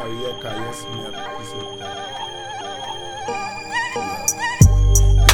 la vida de caídas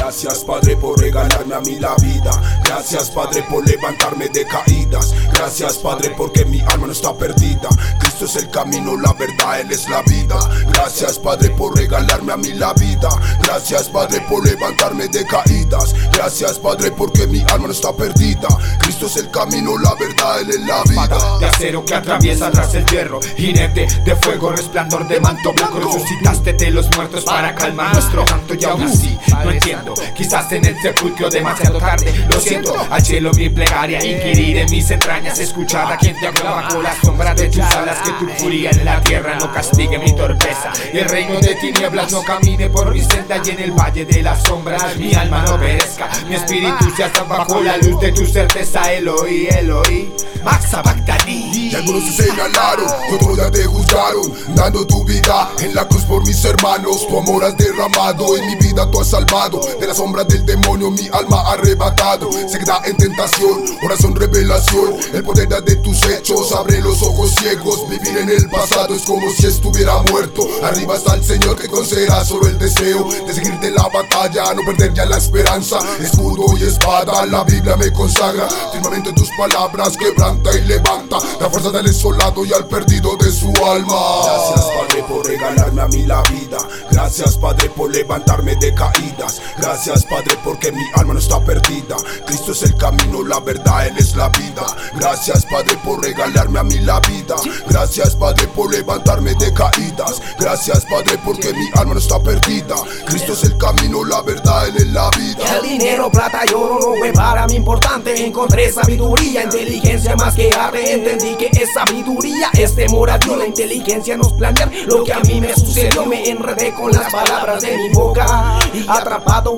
Gracias Padre por regalarme a mí la vida. Gracias Padre por levantarme de caídas. Gracias Padre porque mi alma no está perdida. Cristo es el camino, la verdad, Él es la vida. Gracias Padre por regalarme a mí la vida. Gracias Padre por levantarme de caídas. Gracias Padre porque mi alma no está perdida. Cristo es el camino, la verdad, Él es la vida. De acero que atraviesa tras el hierro. Jinete de fuego, resplandor de manto blanco. Resucitaste de los muertos para calmar nuestro canto Y aún así no entiendo Quizás en el sepulcro demasiado tarde. Lo siento, al cielo mi plegaria Inquirir en mis entrañas. Escuchar a quien te habla bajo la sombra de tus alas. Que tu furia en la tierra no castigue mi torpeza. El reino de tinieblas no camine por mi senda. Y en el valle de las sombras mi alma no perezca. Mi espíritu se hasta bajo la luz de tu certeza. Eloí, Eloí Maxa Y algunos te señalaron, otros ya te juzgaron Dando tu vida en la cruz por mis hermanos. Tu amor has derramado, en mi vida tú has salvado La sombra del demonio mi alma arrebatado. Se queda en tentación, oración, revelación. El poder de tus hechos abre los ojos ciegos. Vivir en el pasado es como si estuviera muerto. Arriba está el Señor que concederá solo el deseo De seguir de la batalla, no perder ya la esperanza. Escudo y espada, la Biblia me consagra. Firmemente tus palabras quebranta y levanta. La fuerza del desolado y al perdido de su alma. Gracias Padre por regalarme a mí la vida. Gracias Padre por levantarme de caídas Padre porque mi alma no está perdida. Cristo es el camino, la verdad, Él es la vida. Gracias Padre por regalarme a mí la vida. Gracias Padre por levantarme de caídas. Gracias Padre porque mi alma no está perdida. Cristo es el camino, la verdad, Él es la vida. El dinero, plata y oro no fue para mí importante. Encontré sabiduría, inteligencia más que arte. Entendí que es sabiduría, es temor a Dios. La inteligencia nos planear lo que a mí me sucedió. Me enredé con las palabras de mi boca Y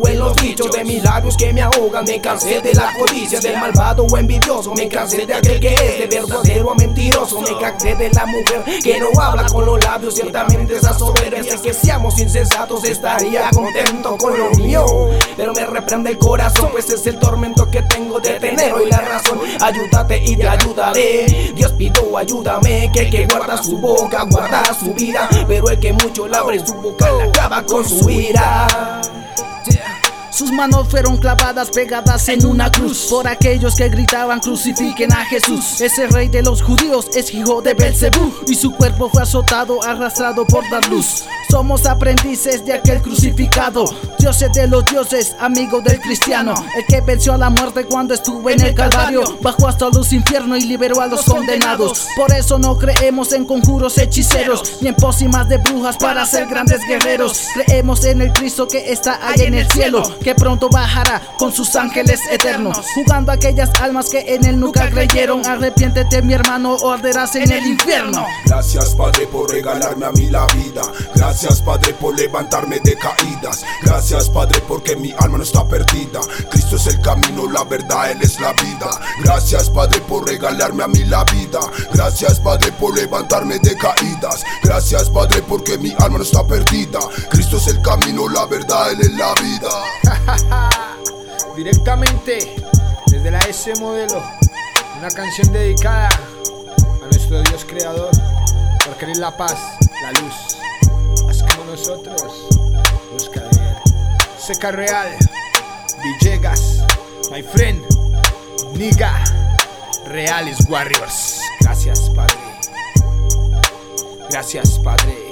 en los dichos de mis labios que me ahogan. Me cansé de la codicia, del malvado o envidioso. Me cansé de aquel que es de verdadero a mentiroso. Me cansé de la mujer que no habla con los labios. Ciertamente esa soberbia que seamos insensatos Estaría contento con lo mío. Pero me reprende el corazón Pues es el tormento que tengo de tener hoy la razón. Ayúdate y te ayudaré. Dios pido ayúdame Que el que guarda su boca guarda su vida. Pero el que mucho la abre su boca la acaba con su ira sus manos fueron clavadas pegadas en una cruz Por aquellos que gritaban crucifiquen a Jesús Ese rey de los judíos es hijo de Belcebú Y su cuerpo fue azotado, arrastrado por dar luz somos aprendices de aquel crucificado. Dioses de los dioses, amigo del cristiano. El que venció a la muerte cuando estuvo en el Calvario. Bajó hasta los infiernos y liberó a los condenados. Por eso no creemos en conjuros hechiceros, ni en pócimas de brujas para ser grandes guerreros. Creemos en el Cristo que está ahí en el cielo, que pronto bajará con sus ángeles eternos. Jugando a aquellas almas que en él nunca creyeron. Arrepiéntete, mi hermano, o arderás en el infierno. Gracias, Padre, por regalarme a mí la vida. Gracias Gracias Padre por levantarme de caídas Gracias Padre porque mi alma no está perdida Cristo es el camino, la verdad, Él es la vida Gracias Padre por regalarme a mí la vida Gracias Padre por levantarme de caídas Gracias Padre porque mi alma no está perdida Cristo es el camino, la verdad, Él es la vida Directamente desde la S modelo Una canción dedicada a nuestro Dios creador Porque Él es la paz, la luz nosotros. Busca de él. Seca Real, Villegas, my friend, Niga, Reales Warriors. Gracias, Padre. Gracias, Padre.